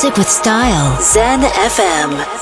Music with style. Zen FM.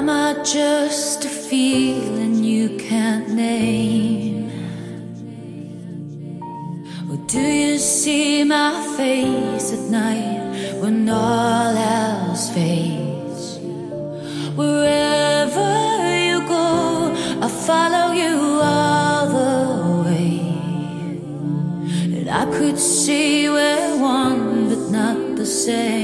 Am I just a feeling you can't name? Or do you see my face at night when all else fades? Wherever you go, I follow you all the way. And I could see we're one, but not the same.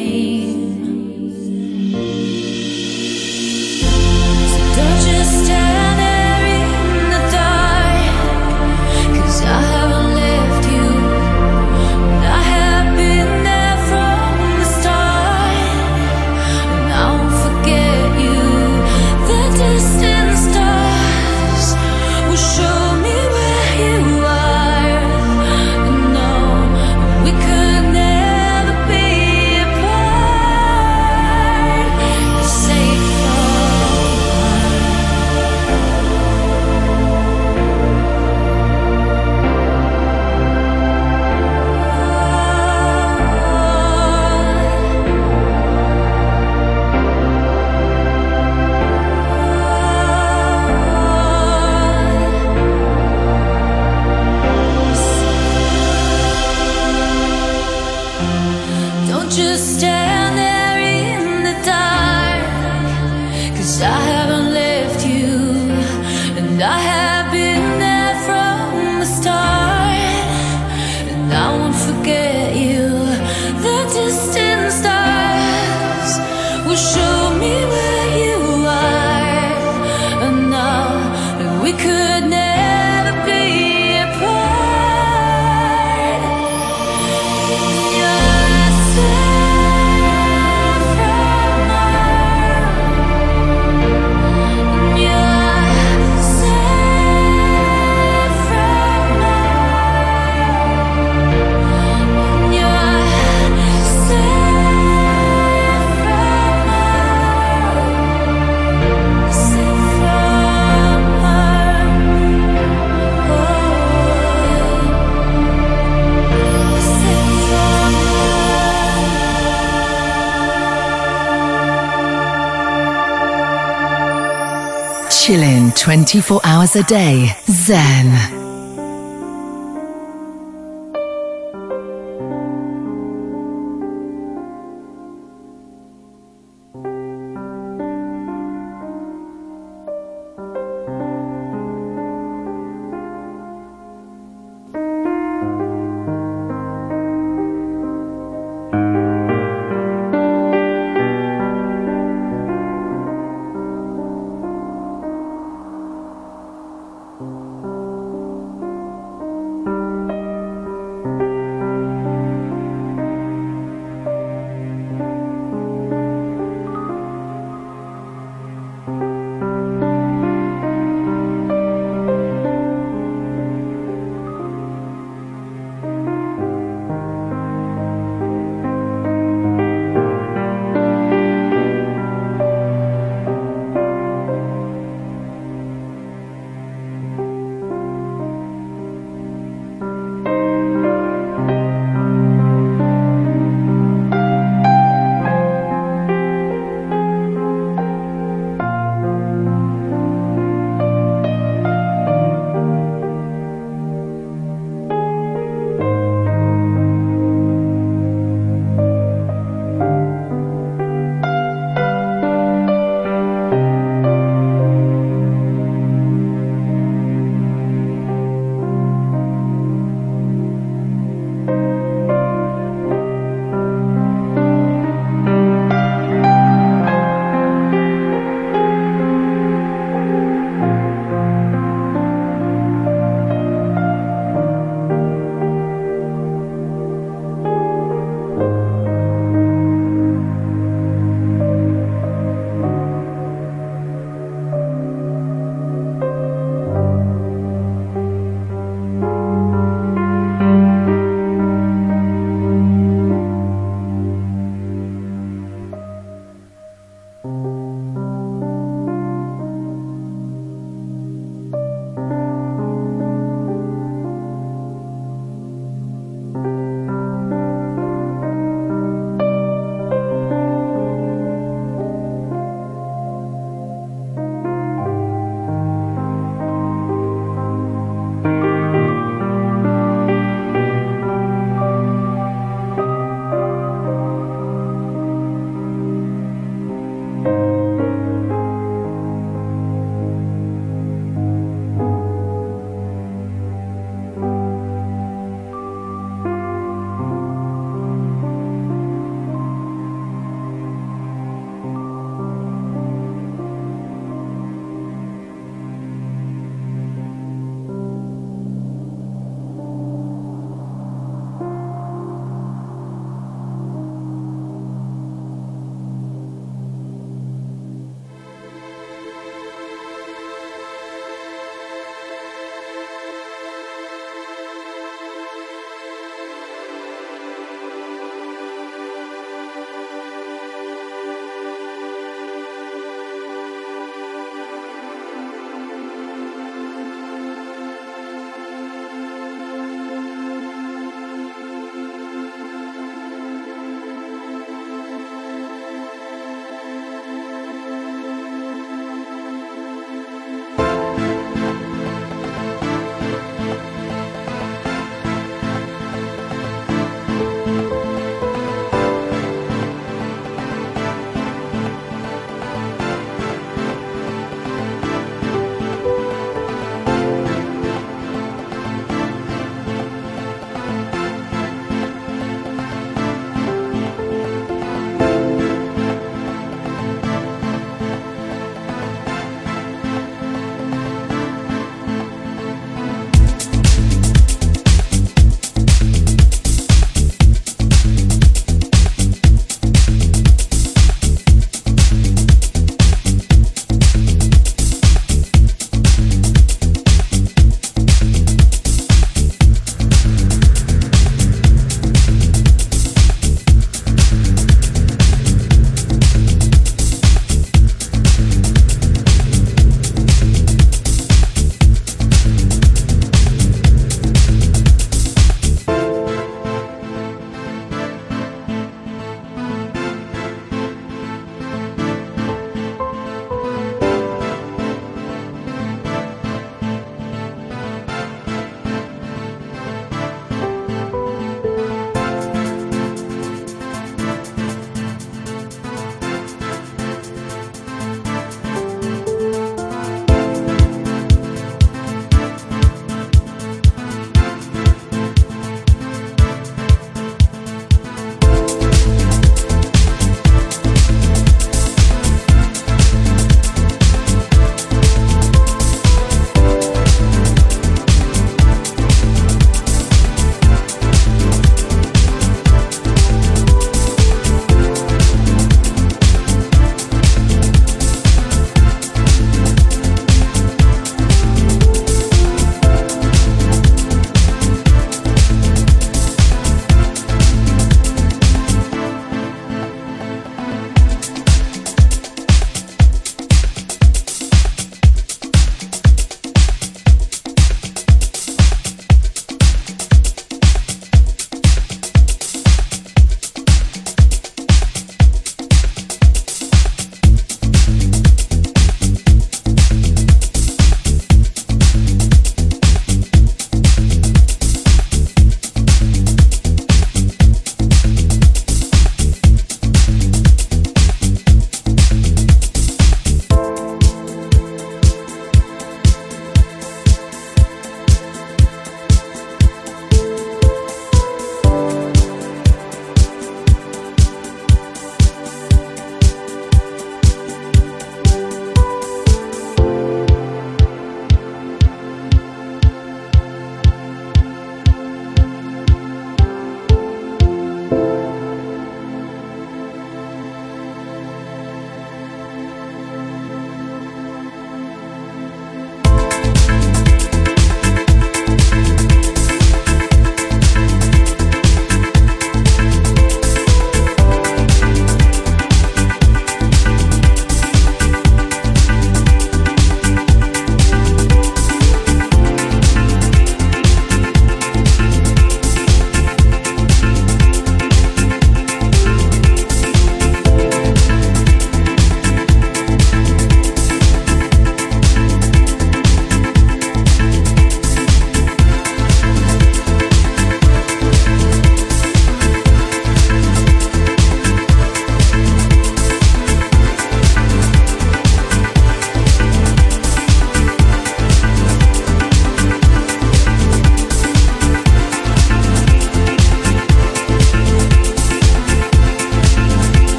24 hours a day. Zen.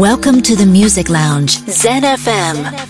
Welcome to the Music Lounge, Zen FM.